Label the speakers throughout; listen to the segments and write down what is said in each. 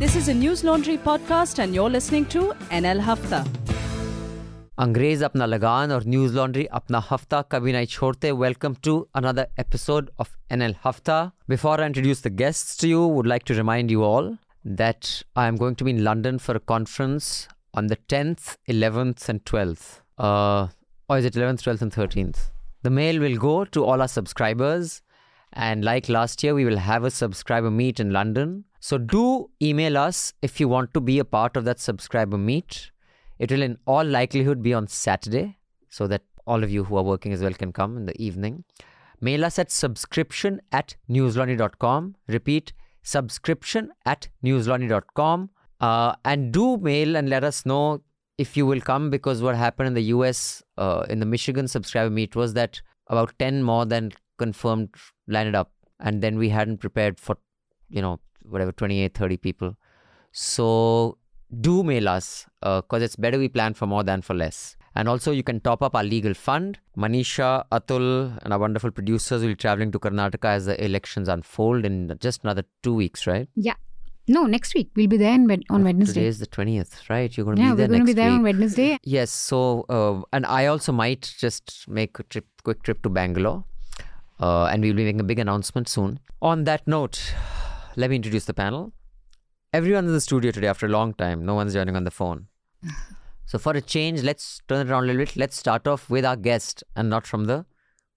Speaker 1: This is a Newslaundry podcast, and you're listening to NL Hafta.
Speaker 2: अंग्रेज अपना लगान और न्यूज लॉन्ड्री अपना हफ्ता कभी नहीं छोड़ते welcome to another episode of NL Hafta before I introduce the to to you would like to remind you all that I am going to be in London for a conference on the 10th, 11th and 12th. Uh, or is it 11th, 12th and 13th? The mail will go to all our subscribers and like last year we will have a subscriber meet in London so do email us if you want to be a part of that subscriber meet. It will, in all likelihood, be on Saturday so that all of you who are working as well can come in the evening. Mail us at subscription at newslaundry.com. Repeat subscription at newslaundry.com. Uh, and do mail and let us know if you will come because what happened in the US, uh, in the Michigan subscriber meet, was that about 10 more than confirmed landed up. And then we hadn't prepared for, you know, whatever, 28, 30 people. So do mail us because it's better we plan for more than for less. And also, you can top up our legal fund. Manisha, Atul, and our wonderful producers will be traveling to Karnataka as the elections unfold in just another two weeks, right?
Speaker 3: Yeah. No, next week. We'll be there on Wednesday.
Speaker 2: Today is the 20th, right? You're going to
Speaker 3: Yeah,
Speaker 2: be there Yeah,
Speaker 3: we're going to be there on. Wednesday.
Speaker 2: Yes, so, uh, and I also might just make a trip, quick trip to Bangalore. Uh, and we'll be making a big announcement soon. On that note, let me introduce the panel. Everyone in the studio today after a long time. No one's joining on the phone. So for a change, let's turn it around a little bit. Let's start off with our guest and not from the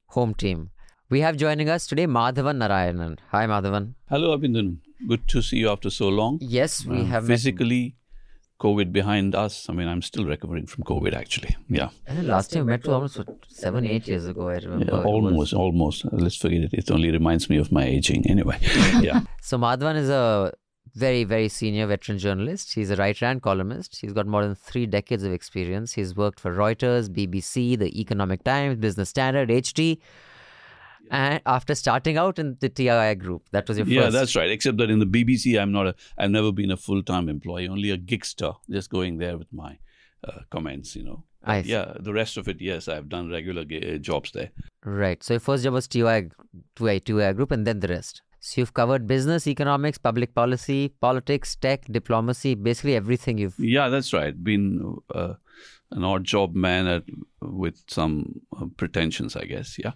Speaker 2: home team. We have joining us today Madhavan Narayanan. Hi, Madhavan.
Speaker 4: Hello, Abhinandan. Good to see you after so long.
Speaker 2: Yes, we
Speaker 4: Uh,
Speaker 2: have met-
Speaker 4: physically COVID behind us. I mean, I'm still recovering from COVID, actually. Yeah,
Speaker 2: I think last time we met was almost what, seven, eight years ago. I remember.
Speaker 4: yeah almost, almost. Let's forget it. It only reminds me of my aging, anyway. yeah,
Speaker 2: So Madhavan is a very, very senior veteran journalist. He's a writer and columnist. He's got more than three decades of experience. He's worked for Reuters, BBC, the Economic Times, Business Standard, HT. And after starting out in the TII group, that was your
Speaker 4: yeah,
Speaker 2: first.
Speaker 4: that's right. Except that in the BBC, I'm not a. I've never been a full-time employee. Only a gigster, just going there with my uh, comments. You know.
Speaker 2: I see.
Speaker 4: yeah, the rest of it, yes, I've done regular ga- uh, jobs there.
Speaker 2: Right. So your first job was TII, TII, TII group, and then the rest. So you've covered business, economics, public policy, politics, tech, diplomacy, basically everything you've.
Speaker 4: Yeah, that's right. Been uh, an odd job man at, with some uh, pretensions, I guess. Yeah.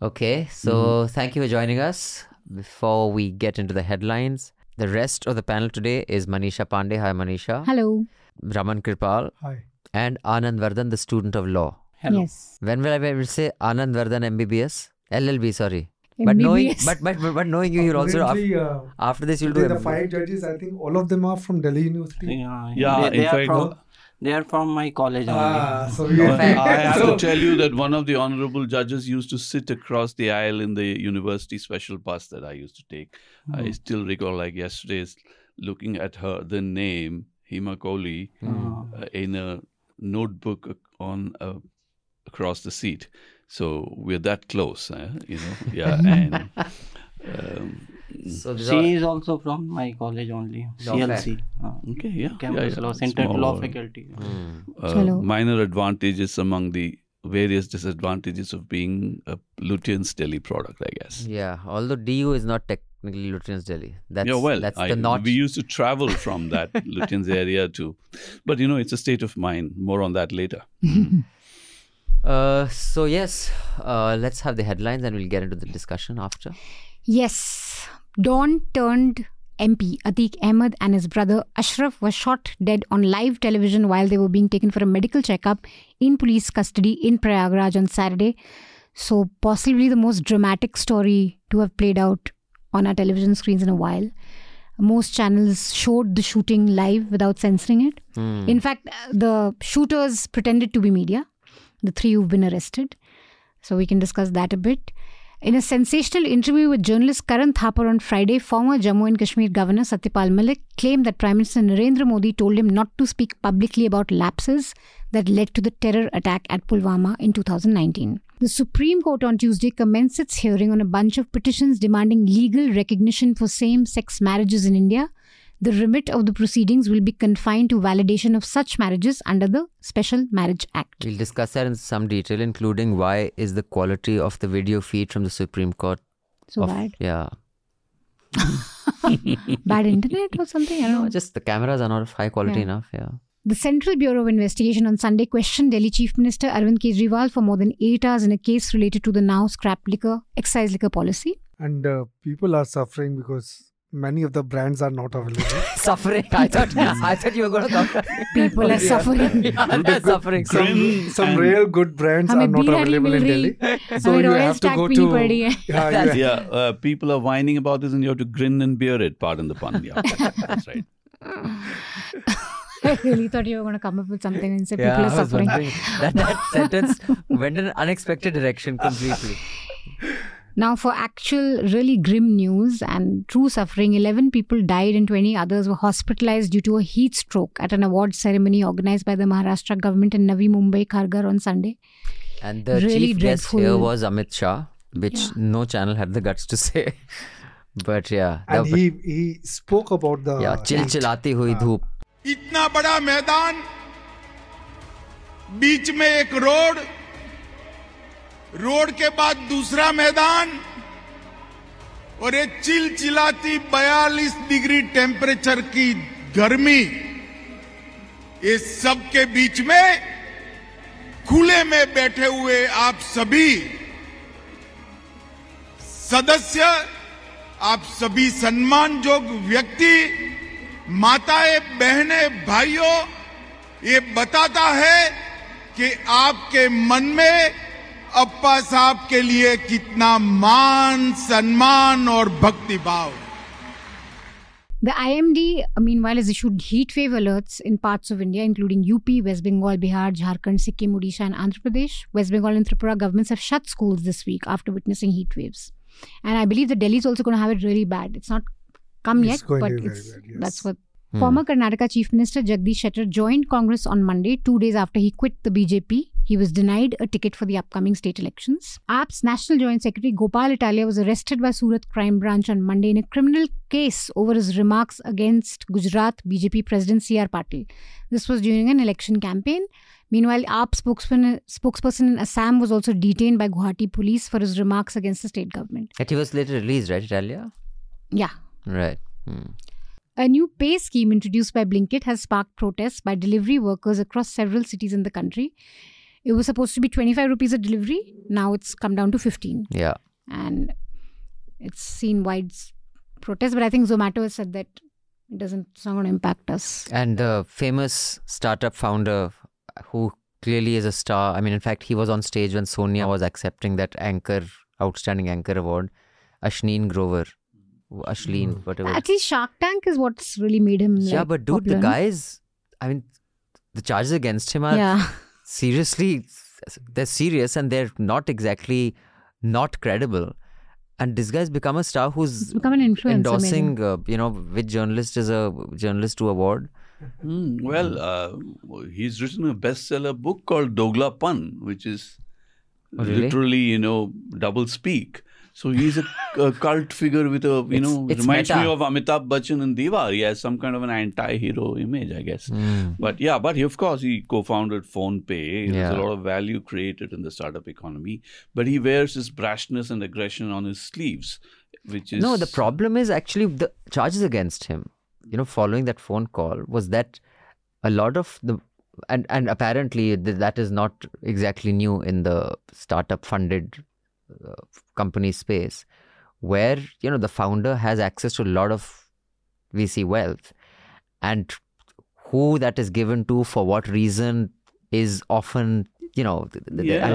Speaker 2: Okay, so thank you for joining us. Before we get into the headlines, the rest of the panel today is Manisha Pande. Hi, Manisha.
Speaker 3: Hello.
Speaker 2: Raman Kirpal.
Speaker 5: Hi.
Speaker 2: And Anand Vardhan, the student of law. Hello.
Speaker 3: Yes.
Speaker 2: When will I be able to say Anand Vardhan MBBS? LLB, sorry. But knowing,
Speaker 3: MBBS.
Speaker 2: but, but, but, but knowing you, you'll also, af-
Speaker 5: uh,
Speaker 2: after this, you'll do
Speaker 5: the
Speaker 2: MBBS.
Speaker 5: five judges, I think all of them are from Delhi University.
Speaker 6: Yeah,
Speaker 4: Yeah,
Speaker 6: They,
Speaker 4: in
Speaker 6: they are
Speaker 4: fact,
Speaker 6: from
Speaker 4: no-
Speaker 6: they are from my college only.
Speaker 5: Ah, so we
Speaker 4: I have
Speaker 5: so,
Speaker 4: to tell you that one of the honorable judges used to sit across the aisle in the university special bus that I used to take. I still recall, like yesterday's, looking at her, the name Hima Kohli uh, in a notebook on uh, across the seat. So we're that close, eh? you know. Yeah, and um,
Speaker 2: So
Speaker 6: She
Speaker 2: are-
Speaker 6: is also from my college only.
Speaker 2: Law
Speaker 6: CLC. Uh,
Speaker 4: okay, yeah,
Speaker 6: campus
Speaker 4: yeah,
Speaker 6: law center
Speaker 4: Small
Speaker 6: law
Speaker 4: world.
Speaker 6: faculty.
Speaker 4: uh, minor advantages among the various disadvantages of being a Lutyens Delhi product, I guess.
Speaker 2: Yeah, although DU is not technically Lutyens Delhi. That's,
Speaker 4: yeah, well,
Speaker 2: that's
Speaker 4: I,
Speaker 2: the notch.
Speaker 4: we used to travel from that Lutyens area to, but you know, it's a state of mind. More on that later.
Speaker 2: Uh, so yes, uh, let's have the headlines and we'll get into the discussion after.
Speaker 3: Yes. Don turned MP Atik Ahmed and his brother Ashraf were shot dead on live television while they were being taken for a medical checkup in police custody in Prayagraj on Saturday. So, possibly the most dramatic story to have played out on our television screens in a while. Most channels showed the shooting live without censoring it. Hmm. In fact, uh, the shooters pretended to be media, the three who've been arrested. So we can discuss that a bit. In a sensational interview with journalist Karan Thapar on Friday, former Jammu and Kashmir Governor Satyapal Malik claimed that Prime Minister Narendra Modi told him not to speak publicly about lapses that led to the terror attack at Pulwama in 2019. The Supreme Court on Tuesday commenced its hearing on a bunch of petitions demanding legal recognition for same sex marriages in India. The remit of the proceedings will be confined to validation of such marriages under the Special Marriage Act.
Speaker 2: We'll discuss that in some detail, including why is the quality of the video feed from the Supreme Court
Speaker 3: So
Speaker 2: of,
Speaker 3: bad.
Speaker 2: yeah
Speaker 3: Bad internet or something? I don't know.
Speaker 2: No, just the cameras are not of high quality
Speaker 3: Yeah.
Speaker 2: enough. Yeah.
Speaker 3: The Central Bureau of Investigation on Sunday questioned Delhi Chief Minister Arvind Kejriwal for more than eight hours in a case related to the now scrap liquor excise liquor policy.
Speaker 5: And uh, people are suffering because many of the brands are not available.
Speaker 2: suffering. I thought I thought you were going to talk.
Speaker 3: People are suffering.
Speaker 2: Yeah, they're suffering.
Speaker 5: Some,
Speaker 4: some
Speaker 5: real good brands are not available in Delhi. So you have to go to. Yeah, yeah.
Speaker 4: yeah uh, people are whining about this, and you have to grin and bear it. Pardon the pun. Yeah, that's right.
Speaker 3: I really thought you were going to come up with something and say
Speaker 2: yeah,
Speaker 3: people are suffering.
Speaker 2: That, that sentence went in an unexpected direction completely.
Speaker 3: Now, for actual, really grim news and true suffering, 11 people died and 20 others were hospitalized due to a heat stroke at an award ceremony organized by the Maharashtra government in Navi Mumbai, Kharghar on Sunday.
Speaker 2: And the
Speaker 3: really
Speaker 2: chief dreadful. guest here was Amit Shah, which
Speaker 3: yeah.
Speaker 2: no channel had the guts to say. but yeah.
Speaker 5: And he, he spoke about the.
Speaker 2: Yeah, chill chilati hui dhoop.
Speaker 7: Itna bada मैदान बीच mein ek road. Road के बाद दूसरा मैदान और ये चिलचिलाती 42 degree temperature की गर्मी ये सब के बीच में खुले में बैठे हुए आप सभी सदस्य, आप सभी सम्मानजोग व्यक्ति, माताएँ, बहनें, भाइयों, ये बताता है कि आपके मन में अप्पा साहब के लिए कितना मान सम्मान और भक्ति भाव
Speaker 3: The IMD, uh, meanwhile, has issued heat wave alerts in parts of India, including UP, West Bengal, Bihar, Jharkhand, Sikkim, Odisha, and Andhra Pradesh. West Bengal and Tripura governments have shut schools this week after witnessing heat waves. And I believe that Delhi is also going to have it really bad. It's not come
Speaker 5: It's
Speaker 3: yet,
Speaker 5: going
Speaker 3: but
Speaker 5: to be very
Speaker 3: it's,
Speaker 5: bad, yes.
Speaker 3: that's what.
Speaker 2: Hmm.
Speaker 3: Former Karnataka Chief Minister Jagdish Shettar joined Congress on Monday, two days after he quit the BJP. He was denied a ticket for the upcoming state elections. AAP's National Joint Secretary Gopal Italia was arrested by Surat Crime Branch on Monday in a criminal case over his remarks against Gujarat BJP President C.R. Patil. This was during an election campaign. Meanwhile, AP spokesman, spokesperson in Assam was also detained by Guwahati police for his remarks against the state government.
Speaker 2: Yet he was later released, right, Italia?
Speaker 3: Yeah.
Speaker 2: Right. Hmm.
Speaker 3: A new pay scheme introduced by Blinkit has sparked protests by delivery workers across several cities in the country. It was supposed to be 25 rupees a delivery. Now it's come down to 15.
Speaker 2: Yeah.
Speaker 3: And it's seen wide s- protest. But I think Zomato has said that it doesn't, it's not going to impact us.
Speaker 2: And the famous startup founder who clearly is a star. I mean, in fact, he was on stage when Sonia was accepting that anchor, outstanding anchor award. Ashneer Grover. Ashleen, whatever.
Speaker 3: Actually, Shark Tank is what's really made him.
Speaker 2: yeah,
Speaker 3: like,
Speaker 2: but dude,
Speaker 3: popular,
Speaker 2: the guys. I mean, the charges against him are
Speaker 3: Yeah.
Speaker 2: seriously, they're serious and they're not exactly not credible. And this guy's become a star who's
Speaker 3: He's become an influencer.
Speaker 2: endorsing, uh, you know, which journalist is a journalist to award.
Speaker 4: Hmm, well, uh, he's written a bestseller book called Doglapan, which is
Speaker 2: Oh, really?
Speaker 4: literally, you know, double speak. So he's a, a cult figure with a, you
Speaker 2: It's-
Speaker 4: know,
Speaker 2: it's
Speaker 4: reminds me of Amitabh Bachchan and Deewar. He has some kind of an anti-hero image, I guess.
Speaker 2: Hmm.
Speaker 4: But yeah, but he, of course, he co-founded PhonePe. There's
Speaker 2: Yeah.
Speaker 4: a lot of value created in the startup economy. But he wears his brashness and aggression on his sleeves, which is
Speaker 2: No, the problem is actually the charges against him. You know, following that phone call was that a lot of the and and apparently th- that is not exactly new in the startup funded company space, where you know the founder has access to a lot of VC wealth, and who that is given to for what reason is often you know
Speaker 4: Yeah.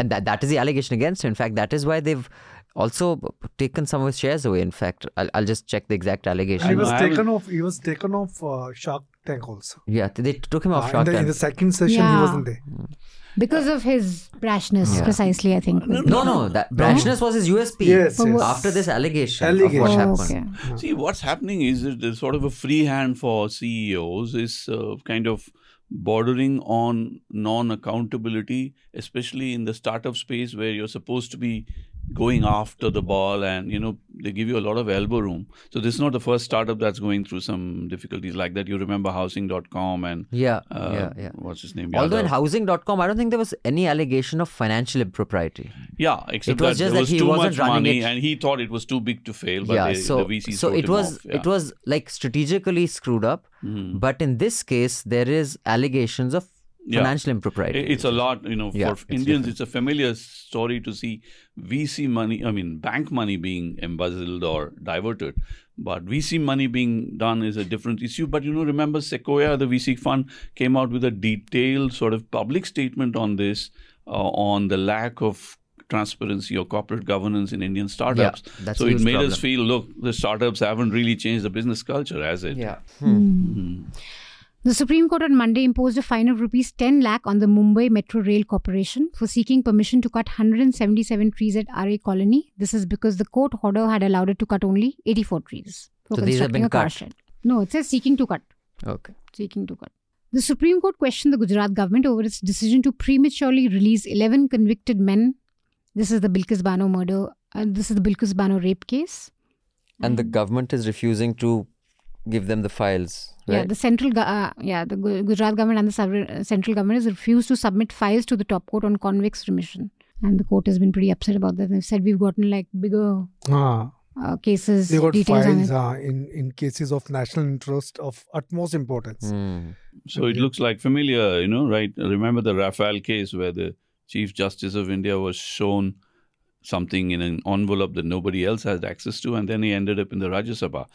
Speaker 2: and that, that is the allegation against him. In fact, that is why they've also taken some of his shares away. In fact, I'll, I'll just check the exact allegation.
Speaker 5: He was taken off. He was taken off uh, Shark Tank also.
Speaker 2: yeah, they took him
Speaker 5: Uh,
Speaker 2: off
Speaker 5: in,
Speaker 2: Shark
Speaker 5: the, in the second session, he wasn't there.
Speaker 3: Because of his brashness,
Speaker 2: Yeah.
Speaker 3: precisely, I think.
Speaker 2: No, no, that brashness was his USP.
Speaker 5: Yes, yes.
Speaker 2: After this allegation, of
Speaker 5: Allegation.
Speaker 2: what
Speaker 3: Oh,
Speaker 2: happened.
Speaker 3: okay.
Speaker 4: See, what's happening is that there's sort of a free hand for CEOs is uh, kind of bordering on non accountability, especially in the startup space where you're supposed to be going after the ball, and you know they give you a lot of elbow room. So this is not the first startup that's going through some difficulties like that. You remember Housing.com and
Speaker 2: Yeah,
Speaker 4: uh,
Speaker 2: yeah, yeah.
Speaker 4: what's his name?
Speaker 2: Although in housing.com, I don't think there was any allegation of financial impropriety.
Speaker 4: yeah, except
Speaker 2: was
Speaker 4: that
Speaker 2: just
Speaker 4: there
Speaker 2: that
Speaker 4: was
Speaker 2: he
Speaker 4: too
Speaker 2: wasn't
Speaker 4: much
Speaker 2: running
Speaker 4: money,
Speaker 2: it-
Speaker 4: and he thought it was too big to fail. But
Speaker 2: yeah,
Speaker 4: they,
Speaker 2: so
Speaker 4: the VCs
Speaker 2: so it was
Speaker 4: yeah.
Speaker 2: it was like strategically screwed up.
Speaker 4: Mhm.
Speaker 2: But in this case, there is allegations of
Speaker 4: Yeah.
Speaker 2: financial impropriety.
Speaker 4: It's a lot, you know,
Speaker 2: Yeah,
Speaker 4: for
Speaker 2: it's
Speaker 4: Indians,
Speaker 2: different.
Speaker 4: it's a familiar story to see VC money, I mean, bank money being embezzled or diverted. But VC money being done is a different issue. But, you know, remember Sequoia, the VC fund, came out with a detailed sort of public statement on this, uh, on the lack of transparency or corporate governance in Indian startups.
Speaker 2: that's
Speaker 4: so it made
Speaker 2: problem.
Speaker 4: us feel, look, the startups haven't really changed the business culture, has it?
Speaker 2: Yeah. Hmm. Hmm. Hmm.
Speaker 3: The Supreme Court on Monday imposed a fine of rupees 10 lakh on the Mumbai Metro Rail Corporation for seeking permission to cut 177 trees at Aarey Colony. This is because the court order had allowed it to cut only 84 trees for
Speaker 2: So these have
Speaker 3: constructing
Speaker 2: been
Speaker 3: a car
Speaker 2: cut?
Speaker 3: shed. No, it says seeking to cut.
Speaker 2: Okay.
Speaker 3: Seeking to cut. The Supreme Court questioned the Gujarat government over its decision to prematurely release 11 convicted men. This is the Bilkis Bano murder. Uh, this is the Bilkis Bano rape case.
Speaker 2: And the government is refusing to give them the files. Right?
Speaker 3: Yeah, the central, go- uh, yeah, the Gujarat government and the sovereign, central government has refused to submit files to the top court on convicts remission, and the court has been pretty upset about that. They've said we've gotten like bigger
Speaker 5: Ah,
Speaker 3: uh, cases,
Speaker 5: they got
Speaker 3: details
Speaker 5: files uh, in, in cases of national interest of utmost importance.
Speaker 2: Hmm.
Speaker 4: So it looks like familiar, you know, right? Remember the Rafale case where the Chief Justice of India was shown something in an envelope that nobody else had access to, and then he ended up in the Rajya Sabha.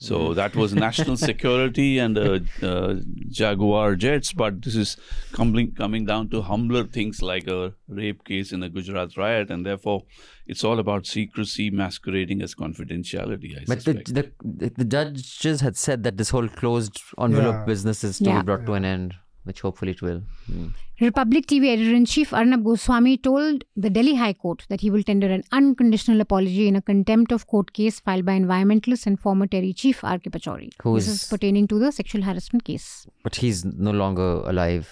Speaker 4: So that was national security and uh, uh, Jaguar jets, but this is coming coming down to humbler things like a rape case in the Gujarat riot, and therefore it's all about secrecy masquerading as confidentiality. I
Speaker 2: But the, the the the judges had said that this whole closed envelope
Speaker 5: Yeah.
Speaker 2: business is to be
Speaker 3: Yeah.
Speaker 2: brought to an end, which hopefully it will. Hmm.
Speaker 3: Republic TV editor in chief Arnab Goswami told the Delhi High Court that he will tender an unconditional apology in a contempt of court case filed by environmentalist and former TERI chief R.K. Pachauri.
Speaker 2: Who
Speaker 3: this
Speaker 2: is-
Speaker 3: is pertaining to the sexual harassment case.
Speaker 2: But he's no longer alive,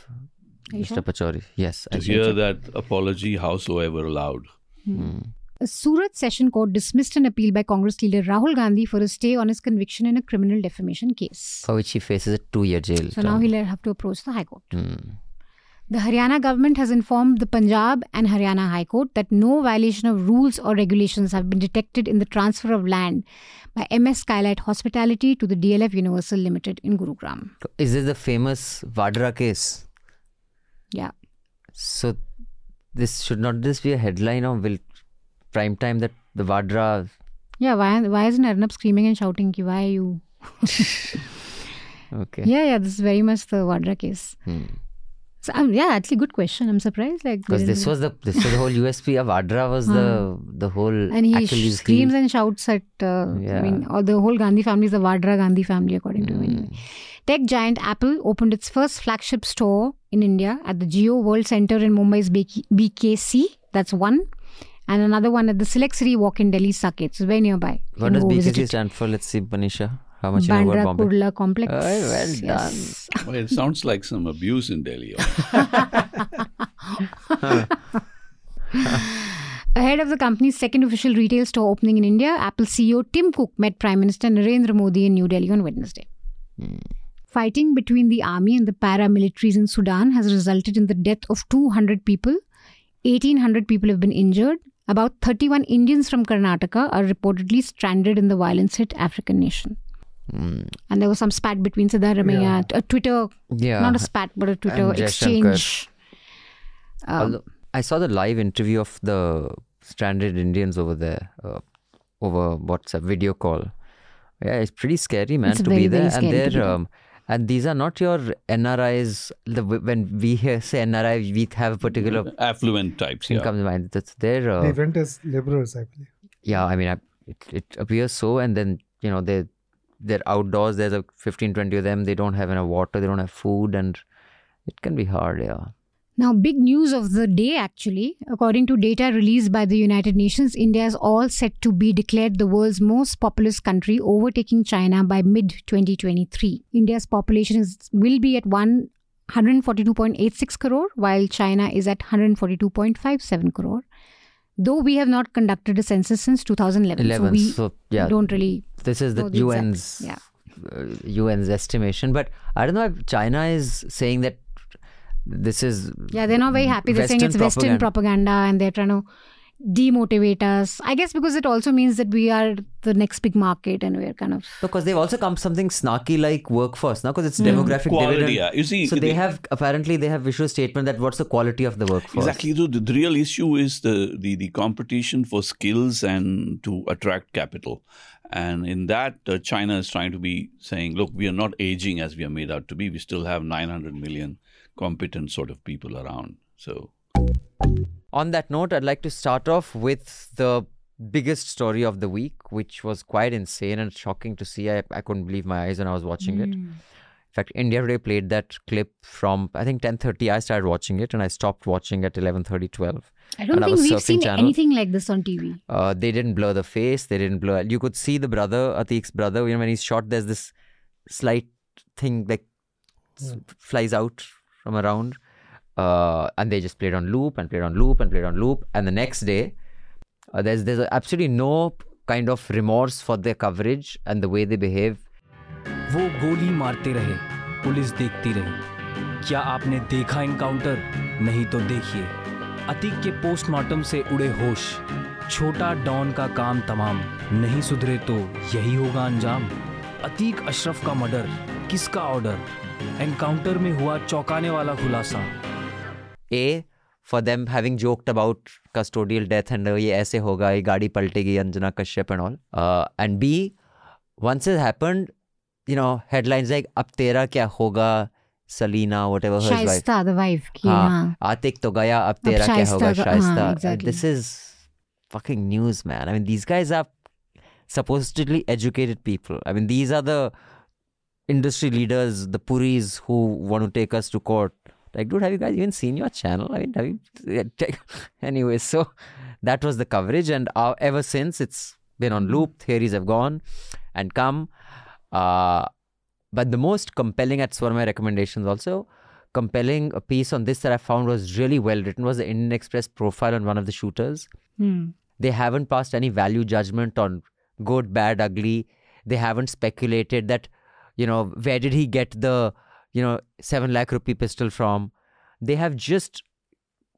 Speaker 3: Are you
Speaker 2: Mr.
Speaker 3: sure?
Speaker 2: Pachauri. Yes.
Speaker 4: to
Speaker 2: I
Speaker 4: hear that apology, howsoever allowed.
Speaker 3: A Surat session court dismissed an appeal by Congress leader Rahul Gandhi for a stay on his conviction in a criminal defamation case.
Speaker 2: For which he faces a two-year jail.
Speaker 3: So now he'll have to approach the High Court.
Speaker 2: Hmm.
Speaker 3: The Haryana government has informed the Punjab and Haryana High Court that no violation of rules or regulations have been detected in the transfer of land by MS Skylight Hospitality to the DLF Universal Limited in Gurugram.
Speaker 2: Is this the famous Vadra case?
Speaker 3: Yeah.
Speaker 2: So this should not this be a headline of will prime time that the Vadra
Speaker 3: Yeah, why, why isn't Arnab screaming and shouting? Ki, why are you?
Speaker 2: okay.
Speaker 3: Yeah, yeah, this is very much the Vadra case.
Speaker 2: Hmm.
Speaker 3: So, um, yeah, actually, good question. I'm surprised. Like,
Speaker 2: Because this was the this was the whole USP of Vadra was the the whole
Speaker 3: and he screams and shouts at uh, I mean all the whole Gandhi family is the Vadra Gandhi family according to him anyway. Tech giant Apple opened its first flagship store in India at the Jio World Center in Mumbai's BK BKC. That's one. And another one at the Select City Walk in Delhi Saket. It's very nearby.
Speaker 2: What does
Speaker 3: go
Speaker 2: BKC
Speaker 3: it.
Speaker 2: stand for? Let's see, Manisha. How much you know
Speaker 3: Bandra
Speaker 2: about Bombay?
Speaker 3: Kurla Complex.
Speaker 2: Oh, well
Speaker 3: Yes.
Speaker 4: Well, it sounds like some abuse in Delhi.
Speaker 3: Ahead of the company's second official retail store opening in India, Apple CEO Tim Cook met Prime Minister Narendra Modi in New Delhi on Wednesday. Hmm. Fighting between the army and the paramilitaries in Sudan has resulted in the death of 200 people. 1,800 people have been injured. About 31 Indians from Karnataka are reportedly stranded in the violence hit African nation.
Speaker 2: Hmm.
Speaker 3: And there was some spat between Siddaramaiah, a Twitter,
Speaker 2: Yeah.
Speaker 3: not a spat, but a Twitter
Speaker 2: And
Speaker 3: exchange. Um,
Speaker 2: I saw the live interview of the stranded Indians over there, uh, over WhatsApp video call. Yeah, it's pretty scary, man,
Speaker 3: It's
Speaker 2: to
Speaker 3: very,
Speaker 2: be there. and they're um, and these are not your NRIs. The, when we hear say NRI, we have a particular
Speaker 4: Affluent types,
Speaker 2: thing
Speaker 4: yeah.
Speaker 2: comes to mind. That's their uh,
Speaker 5: They went as laborers, I believe.
Speaker 2: yeah. I mean, I, it it appears so, and then you know they they're outdoors. There's a 15, 20 of them. They don't have enough water. They don't have food, and it can be hard. Yeah.
Speaker 3: Now, big news of the day actually. According to data released by the United Nations, India is all set to be declared the world's most populous country, overtaking China by mid 2023. India's population is, will be at 142.86 crore, while China is at 142.57 crore. Though we have not conducted a census since 2011,
Speaker 2: 11.
Speaker 3: so we
Speaker 2: So, yeah,
Speaker 3: don't really.
Speaker 2: this is the
Speaker 3: the exact-
Speaker 2: UN's
Speaker 3: yeah.
Speaker 2: uh, UN's estimation. But I don't know if China is saying that this is
Speaker 3: Yeah, they're not very happy. They're saying it's Western propaganda and they're trying to demotivate us. I guess because it also means that we are the next big market and we're kind of.
Speaker 2: because they've also come something snarky like workforce now because it's demographic
Speaker 4: Quality,
Speaker 2: dividend.
Speaker 4: yeah. You see,
Speaker 2: so they
Speaker 4: the-
Speaker 2: have apparently they have issued a statement that what's the quality of the workforce.
Speaker 4: Exactly. So the, the real issue is the, the, the competition for skills and to attract capital. And in that, uh, China is trying to be saying, look, we are not aging as we are made out to be. We still have 900 million competent sort of people around. So
Speaker 2: On that note, I'd like to start off with the biggest story of the week, which was quite insane and shocking to see. I, I couldn't believe my eyes when I was watching it.
Speaker 3: Hmm.
Speaker 2: In fact, India Today played that clip from I think 10:30. I started watching it and I stopped watching at 11:30, 12.
Speaker 3: I don't
Speaker 2: And I
Speaker 3: think
Speaker 2: was
Speaker 3: we've seen
Speaker 2: channel.
Speaker 3: anything like this on TV.
Speaker 2: Uh, they didn't blur the face. They didn't blur. You could see the brother, Atik's brother. You know when he's shot, there's this slight thing like s- flies out from around, uh, and they just played on loop and played on loop and played on loop. And the next day, uh, there's there's absolutely no kind of remorse for their coverage and the way they behave.
Speaker 8: वो गोली मारते रहे police देखती रही क्या आपने देखा encounter नहीं तो देखिए अतीक के पोस्टमार्टम से उड़े होश छोटा डॉन का काम तमाम नहीं सुधरे तो यही होगा अंजाम अतीक अशरफ का मर्डर किसका ऑर्डर एनकाउंटर में हुआ चौंकाने वाला खुलासा।
Speaker 2: A for them having joked about custodial death and ये ऐसे होगा ये गाड़ी पलटेगी Anjana Kashyap and all and be once is happened you know headlines like अब तेरा क्या होगा Salina what
Speaker 3: ever Shaista wife की
Speaker 2: हाँ,
Speaker 3: हाँ
Speaker 2: आतिक तो गया अब तेरा क्या होगा तो,
Speaker 3: हाँ, Shaista.
Speaker 2: This is fucking news man I mean these guys are supposedly educated people I mean these are the industry leaders the puris who want to take us to court. Like dude have you guys even seen your channel? I mean have you yeah, anyway so that was the coverage and uh, ever since it's been on loop theories have gone and come. Uh, but the most compelling that's one of my recommendations also compelling a piece on this that i found was really well written was the indian express profile on one of the shooters.
Speaker 3: Hmm.
Speaker 2: they haven't passed any value judgment on good bad ugly. They haven't speculated that you know where did he get the you know 7 lakh rupee pistol from? They have just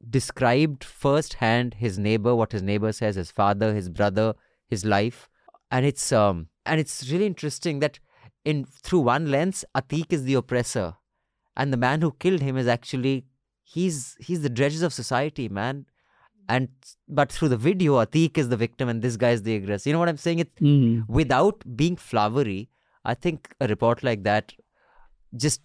Speaker 2: described firsthand his neighbor what his neighbor says his father his brother his life. And it's um and it's really interesting that in through one lens atik is the oppressor. And the man who killed him is actually he's he's the dredges of society man. And but through the video atik is the victim and this guy is the aggressor. You know what i'm saying? It without being flowery i think a report like that just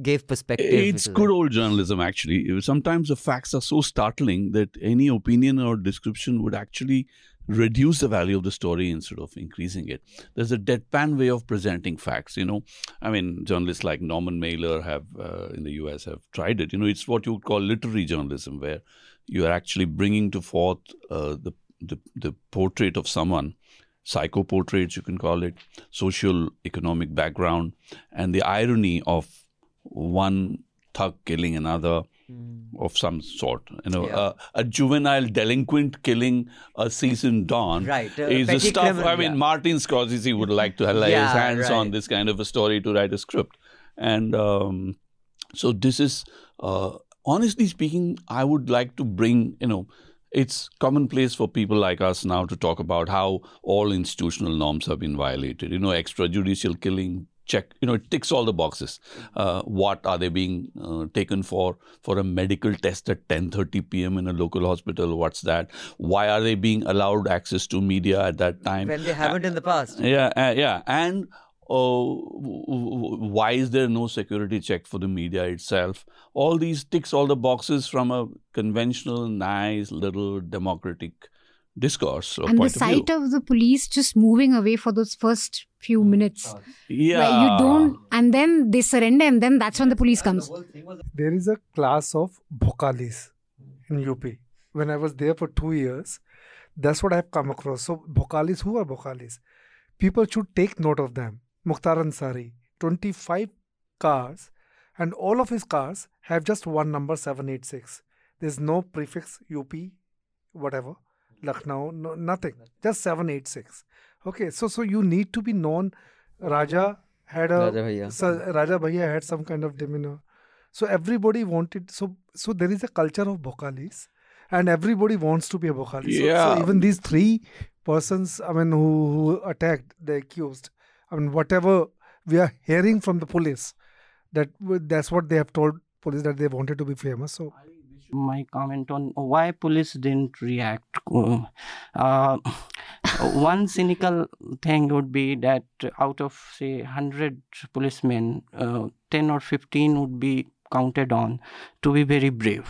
Speaker 2: gave perspective
Speaker 4: It's good old journalism, actually. Sometimes the facts are so startling that any opinion or description would actually reduce the value of the story instead of increasing it. There's a deadpan way of presenting facts. You know, I mean, journalists like Norman Mailer have uh, in the US have tried it. You know, it's what you would call literary journalism, where you are actually bringing to forth uh, the, the the portrait of someone psycho portraits, you can call it, social economic background, and the irony of one thug killing another of some sort. You know.
Speaker 2: Yeah.
Speaker 4: uh, a juvenile delinquent killing a seasoned don
Speaker 2: Right, uh,
Speaker 4: is the stuff.
Speaker 2: criminal,
Speaker 4: I mean,
Speaker 2: yeah.
Speaker 4: Martin Scorsese would like to lay
Speaker 2: Yeah,
Speaker 4: his hands on this kind of a story to write a script, and um, so this is, uh, honestly speaking, I would like to bring, you know, it's commonplace for people like us now to talk about how all institutional norms have been violated. You know, extrajudicial killing, check, you know, it ticks all the boxes. Uh, what are they being uh, taken for? For a medical test at 10:30 p.m. in a local hospital? What's that? Why are they being allowed access to media at that time?
Speaker 2: when they haven't in the past
Speaker 4: Yeah, uh, yeah, and uh, Oh, why is there no security check for the media itself? All these ticks all the boxes from a conventional, nice little democratic discourse. Or
Speaker 3: And the
Speaker 4: point of
Speaker 3: sight of the police just moving away for those first few mm. minutes.
Speaker 4: yeah,
Speaker 3: Where you don't, and then they surrender, and then that's when the police comes.
Speaker 5: There is a class of bhokalis in UP. When I was there for two years, that's what I've come across. So bhokalis, who are bhokalis? People should take note of them. Mukhtar Ansari, 25 cars, and all of his cars have just one number 786. There's no prefix UP, whatever. Lucknow, no, nothing, just 786. Okay, so so you need to be known. Raja had a
Speaker 2: Raja Bhaiya.
Speaker 5: so Raja Bhaiya had some kind of demeanor. So everybody wanted. So so there is a culture of Bhokalis, and everybody wants to be a Bhokali. So- So,
Speaker 4: Yeah.
Speaker 5: even these three persons, I mean, who, who attacked the accused, I mean, whatever we are hearing from the police, that that's what they have told police that they wanted to be famous. So
Speaker 6: my comment on why police didn't react. Uh, uh, one cynical thing would be that out of say 100 policemen, uh, 10 or 15 would be counted on to be very brave.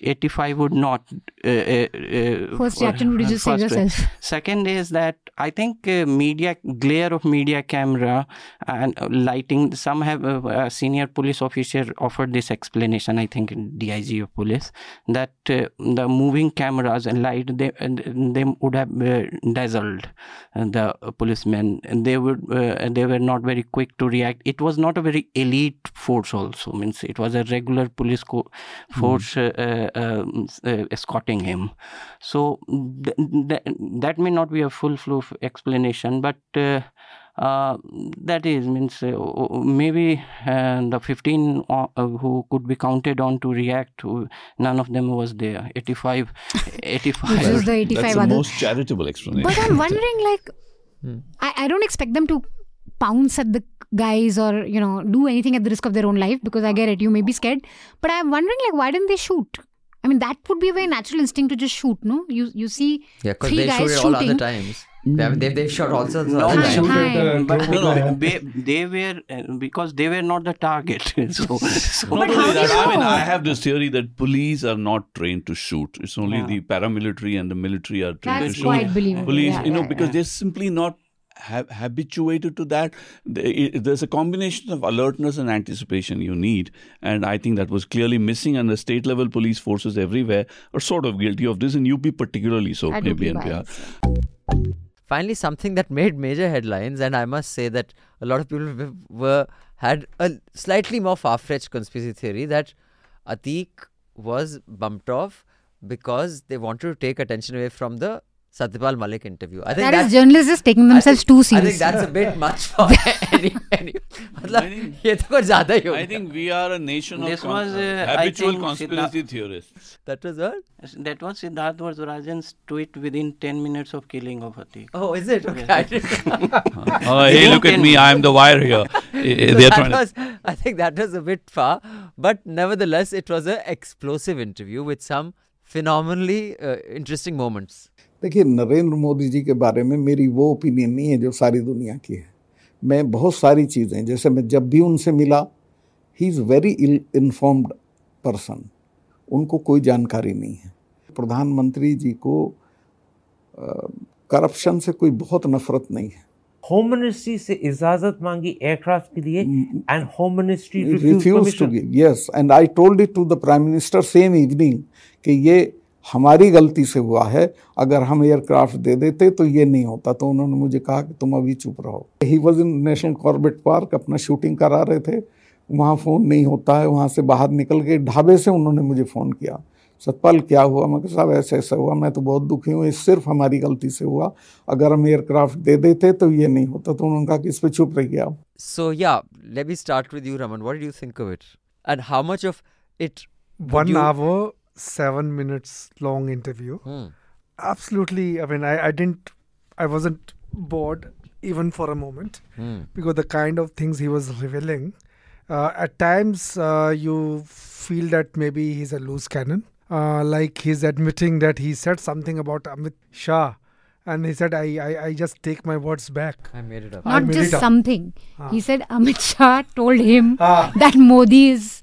Speaker 6: 85 would not. Uh, uh, uh,
Speaker 3: First reaction would be just
Speaker 6: way.
Speaker 3: yourself.
Speaker 6: Second is that I think uh, media glare of media camera and uh, lighting. Some have uh, a senior police officer offered this explanation. I think DIG of police that uh, the moving cameras and light they they would have uh, dazzled uh, the policemen. And they would uh, they were not very quick to react. It was not a very elite force. Also means it was a regular police co- force uh, uh, um, uh, escorting him. So th- th- that may not be a full flow explanation, but uh, uh, that is means uh, maybe uh, the 15 uh, who could be counted on to react, none of them was there. 85, 85.
Speaker 3: Which is the 85
Speaker 4: That's the most charitable explanation.
Speaker 3: But I'm wondering, like,
Speaker 2: Hmm.
Speaker 3: I, I don't expect them to pounce at the guys or, you know, do anything at the risk of their own life because I get it, you may be scared. But I'm wondering, like, why didn't they shoot? I mean, that would be a very natural instinct to just shoot, no? You you see
Speaker 2: Yeah, because
Speaker 3: three
Speaker 2: they
Speaker 3: guys
Speaker 2: shoot it all other times. They have, they've, they've shot all sorts of
Speaker 6: No,
Speaker 2: other
Speaker 3: Time, time.
Speaker 6: uh, but
Speaker 4: No, no.
Speaker 6: they, they were uh, because they were not the target. so, so
Speaker 4: Not only that, I mean. I have this theory that police are not trained to shoot. It's only
Speaker 6: Yeah.
Speaker 4: the paramilitary and the military are trained
Speaker 3: That's
Speaker 4: to shoot.
Speaker 3: quite believable.
Speaker 4: Police,
Speaker 3: Yeah,
Speaker 4: you know,
Speaker 3: yeah,
Speaker 4: because
Speaker 3: yeah.
Speaker 4: they're simply not ha- habituated to that. There's a combination of alertness and anticipation you need, and I think that was clearly missing. And the state level police forces everywhere are sort of guilty of this, and UP particularly so,
Speaker 3: That would
Speaker 4: maybe
Speaker 3: be
Speaker 4: NPR.
Speaker 3: wise.
Speaker 2: Finally, something that made major headlines, and I must say that a lot of people were had a slightly more far-fetched conspiracy theory that Atik was bumped off because they wanted to take attention away from the Satyapal Malik interview. I think
Speaker 3: that,
Speaker 2: that
Speaker 3: is journalists just taking themselves
Speaker 2: think,
Speaker 3: too
Speaker 2: seriously.
Speaker 3: I
Speaker 2: think that's a bit much for any. any मतलब ये तो
Speaker 4: I think we are a nation of
Speaker 6: this was, uh,
Speaker 4: habitual conspiracy Siddha- theorists.
Speaker 2: That was what?
Speaker 6: That was Siddharth Varadarajan's tweet within 10 minutes of killing of Hati.
Speaker 2: Oh, is it? Okay.
Speaker 4: Oh, hey, look at me. I am the wire here.
Speaker 2: so that was, I think that was a bit far, but nevertheless, it was an explosive interview with some phenomenally uh, interesting moments.
Speaker 9: देखिए नरेंद्र मोदी जी के बारे में मेरी वो opinion नहीं है जो सारी दुनिया की है। मैं बहुत सारी चीज़ें जैसे मैं जब भी उनसे मिला he is very ill informed person उनको कोई जानकारी नहीं है। प्रधानमंत्री जी को करप्शन से कोई बहुत नफरत नहीं है।
Speaker 10: होम मिनिस्ट्री से इजाज़त मांगी एयरक्राफ्ट के लिए and home ministry
Speaker 9: refuse to give yes and I told it to the prime minister same evening कि ये हमारी गलती से हुआ है अगर हम एयरक्राफ्ट दे देते तो ये नहीं होता। तो उन्होंने मुझे कहा कि तुम अभी चुप रहो। He was in National Corbett Park अपना शूटिंग करा रहे थे। वहाँ फ़ोन नहीं होता है वहाँ से बाहर निकल के ढाबे से उन्होंने मुझे फ़ोन किया। सतपाल क्या हुआ? मैं कहा साहब ऐसा ऐसा हुआ मैं तो बहुत दुखी हूँ ये सिर्फ़ हमारी गलती से हुआ। अगर हम एयरक्राफ्ट दे देते तो ये नहीं होता। तो उन्होंने कहा कि इस पर चुप रहिए आप।
Speaker 2: Let me start with you, Raman. What did you think of it? And how much of it. would
Speaker 5: one
Speaker 2: you-
Speaker 5: hour, seven minutes long interview.
Speaker 2: Hmm.
Speaker 5: Absolutely. I mean, I, I didn't, I wasn't bored even for a moment
Speaker 2: Hmm.
Speaker 5: because the kind of things he was revealing. Uh, at times, uh, you feel that maybe he's a loose cannon. Uh, like he's admitting that he said something about Amit Shah. And he said, I, I, I just take my words back.
Speaker 2: I made it up.
Speaker 3: Not just something.
Speaker 5: Ah.
Speaker 3: He said Amit Shah told him
Speaker 5: Ah.
Speaker 3: that Modi is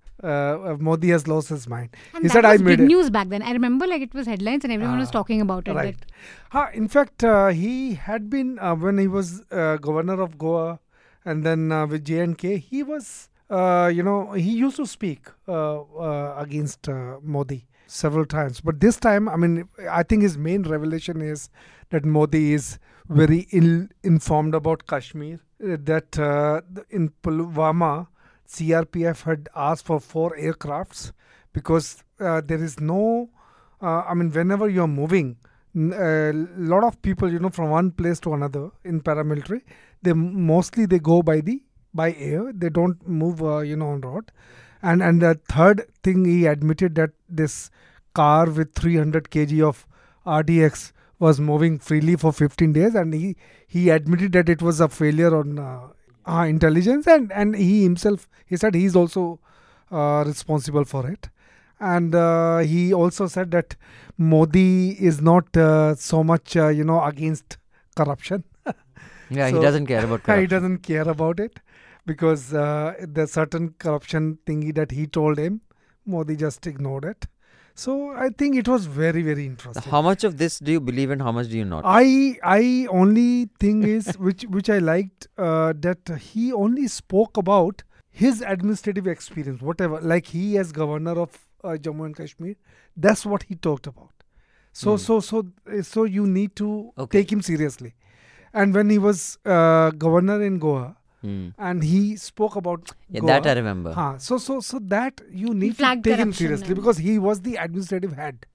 Speaker 5: uh, Modi has lost his mind.
Speaker 3: And
Speaker 5: he
Speaker 3: that
Speaker 5: said,
Speaker 3: was
Speaker 5: "I made
Speaker 3: big
Speaker 5: it."
Speaker 3: news back then. I remember like it was headlines and everyone was
Speaker 5: Ah,
Speaker 3: talking about it.
Speaker 5: Right. in fact, uh, he had been uh, when he was uh, governor of Goa, and then uh, with J and K, he was, uh, you know, he used to speak uh, uh, against uh, Modi several times. But this time, I mean, I think his main revelation is that Modi is very ill informed about Kashmir. That uh, in Pulwama, CRPF had asked for four aircrafts because uh, there is no. Uh, I mean, whenever you are moving, a lot of people, you know, from one place to another in paramilitary, they mostly they go by the by air. They don't move, uh, you know, on road. And and the third thing, he admitted that this car with 300 kg of RDX was moving freely for 15 days, and he he admitted that it was a failure on uh, intelligence, and and he himself he said he's also uh, responsible for it. And uh, he also said that Modi is not uh, so much, uh, you know, against corruption.
Speaker 2: Yeah, he doesn't care about corruption.
Speaker 5: he doesn't care about it because uh, the certain corruption thingy that he told him, Modi just ignored it. So I think it was very very interesting.
Speaker 2: How much of this do you believe and how much do you not?
Speaker 5: I I only thing is which which I liked uh, that he only spoke about his administrative experience, whatever. Like he as governor of uh, Jammu and Kashmir, that's what he talked about. So
Speaker 2: Hmm.
Speaker 5: so so uh, so you need to
Speaker 2: Okay.
Speaker 5: take him seriously. And when he was uh, governor in Goa,
Speaker 2: Hmm.
Speaker 5: and he spoke about
Speaker 2: Yeah,
Speaker 5: Goa,
Speaker 2: that I remember.
Speaker 5: Huh, so so so that you need to take him seriously
Speaker 3: and-
Speaker 5: because he was the administrative head,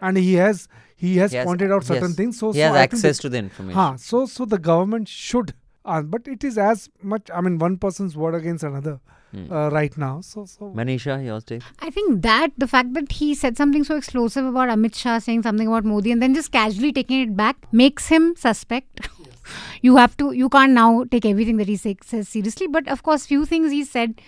Speaker 5: and he has he has,
Speaker 2: He has-
Speaker 5: pointed out certain
Speaker 2: yes,
Speaker 5: things. So
Speaker 2: he
Speaker 5: so
Speaker 2: has
Speaker 5: I
Speaker 2: access
Speaker 5: the-
Speaker 2: to the information.
Speaker 5: Huh, so so the government should, uh, but it is as much. I mean, one person's word against another
Speaker 2: Hmm.
Speaker 5: uh, right now. So so
Speaker 2: Manisha, yours take.
Speaker 3: I think that the fact that he said something so explosive about Amit Shah saying something about Modi and then just casually taking it back makes him suspect. you have to, you can't now take everything that he say, says seriously. But of course, few things he said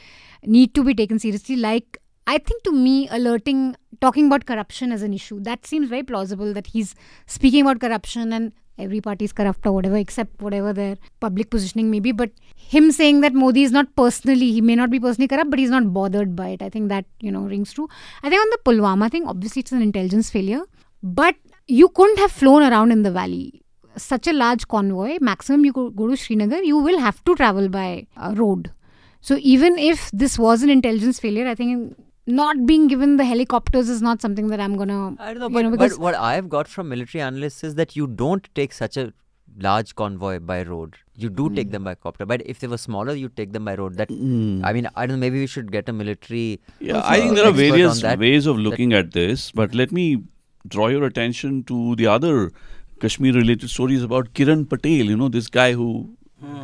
Speaker 3: need to be taken seriously. Like, I think to me, alerting, talking about corruption as an issue, that seems very plausible that he's speaking about corruption and every party is corrupt or whatever, except whatever their public positioning may be. But him saying that Modi is not personally, he may not be personally corrupt, but he's not bothered by it. I think that, you know, rings true. I think on the Pulwama thing, obviously it's an intelligence failure, but you couldn't have flown around in the valley. Such a large convoy, maximum you go, go to Srinagar, you will have to travel by uh, road. So even if this was an intelligence failure, I think not being given the helicopters is not something that I'm gonna.
Speaker 2: I don't know, but,
Speaker 3: know,
Speaker 2: but what I've got from military analysts is that you don't take such a large convoy by road. You do take them by copter, but if they were smaller, you take them by road. That I mean, I don't know. Maybe we should get a military.
Speaker 4: Yeah,
Speaker 2: uh,
Speaker 4: I think there are various ways of looking at this, but let me draw your attention to the other Kashmir related stories about Kiran Patel, you know, this guy who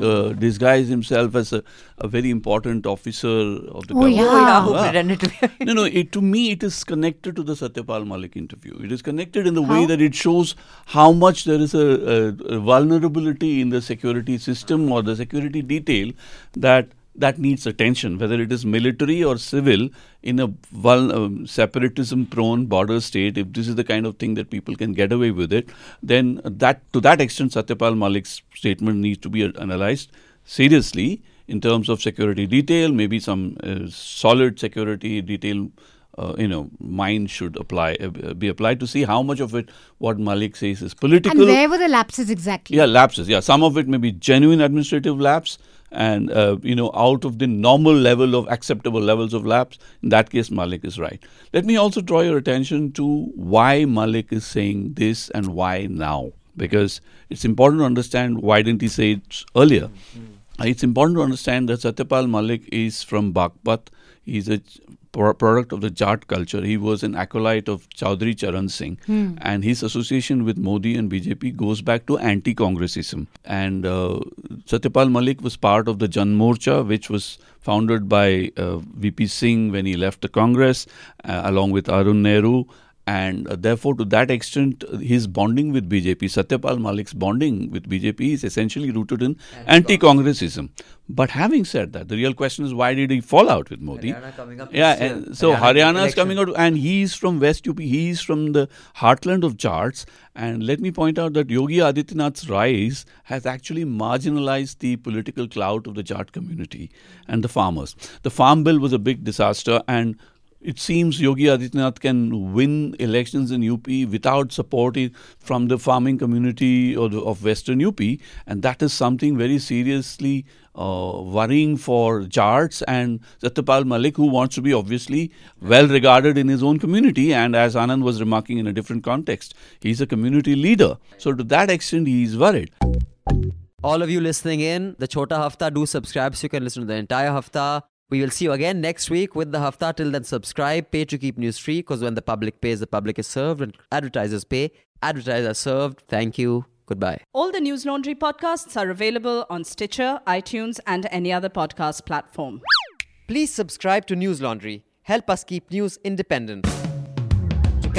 Speaker 4: uh, disguised himself as a, a very important officer of the
Speaker 3: Oh,
Speaker 4: government.
Speaker 3: yeah.
Speaker 2: Oh, yeah, who
Speaker 4: Ah.
Speaker 2: pretended to be.
Speaker 4: No, no. It, to me, it is connected to the Satyapal Malik interview. It is connected in the way that it shows how much there is a, a, a vulnerability in the security system or the security detail that that needs attention, whether it is military or civil, in a um, separatism-prone border state. If this is the kind of thing that people can get away with it, then that to that extent, Satyapal Malik's statement needs to be uh, analyzed seriously in terms of security detail, maybe some uh, solid security detail. Uh, you know, mind should apply uh, be applied to see how much of it what Malik says is political.
Speaker 3: and where were the lapses exactly?
Speaker 4: Yeah, lapses. Yeah, some of it may be genuine administrative lapse, and uh, you know, out of the normal level of acceptable levels of lapse. In that case, Malik is right. Let me also draw your attention to why Malik is saying this and why now, because it's important to understand why didn't he say it earlier. Uh, It's important to understand that Satyapal Malik is from Baghpat. He's a product of the Jat culture. He was an acolyte of Chaudhry Charan Singh, and his association with Modi and BJP goes back to anti-Congressism. And uh, Satyapal Malik was part of the Jan Morcha, which was founded by uh, VP Singh when he left the Congress, uh, along with Arun Nehru. And uh, therefore, to that extent, his bonding with BJP, Satyapal Malik's bonding with BJP, is essentially rooted in anti-Congressism. But having said that, the real question is why did he fall out with Modi?
Speaker 2: Haryana coming up
Speaker 4: yeah, so
Speaker 2: Haryana
Speaker 4: is coming out, and he's from West UP. He's from the heartland of Jats. And let me point out that Yogi Adityanath's rise has actually marginalized the political clout of the Jat community and the farmers. The farm bill was a big disaster, and it seems Yogi Adityanath can win elections in UP without support from the farming community or of Western UP, and that is something very seriously uh, worrying for Jats and Satyapal Malik, who wants to be obviously well regarded in his own community. And as Anand was remarking in a different context, he's a community leader. So to that extent, he is worried.
Speaker 2: All of you listening in, the Chota Hafta, do subscribe so you can listen to the entire Hafta. We will see you again next week with the Hafta. Till then, subscribe, pay to keep news free because when the public pays, the public is served. and advertisers pay, advertisers served. Thank you. Goodbye.
Speaker 1: All the Newslaundry podcasts are available on Stitcher, iTunes, and any other podcast platform.
Speaker 2: Please subscribe to Newslaundry. Help us keep news independent.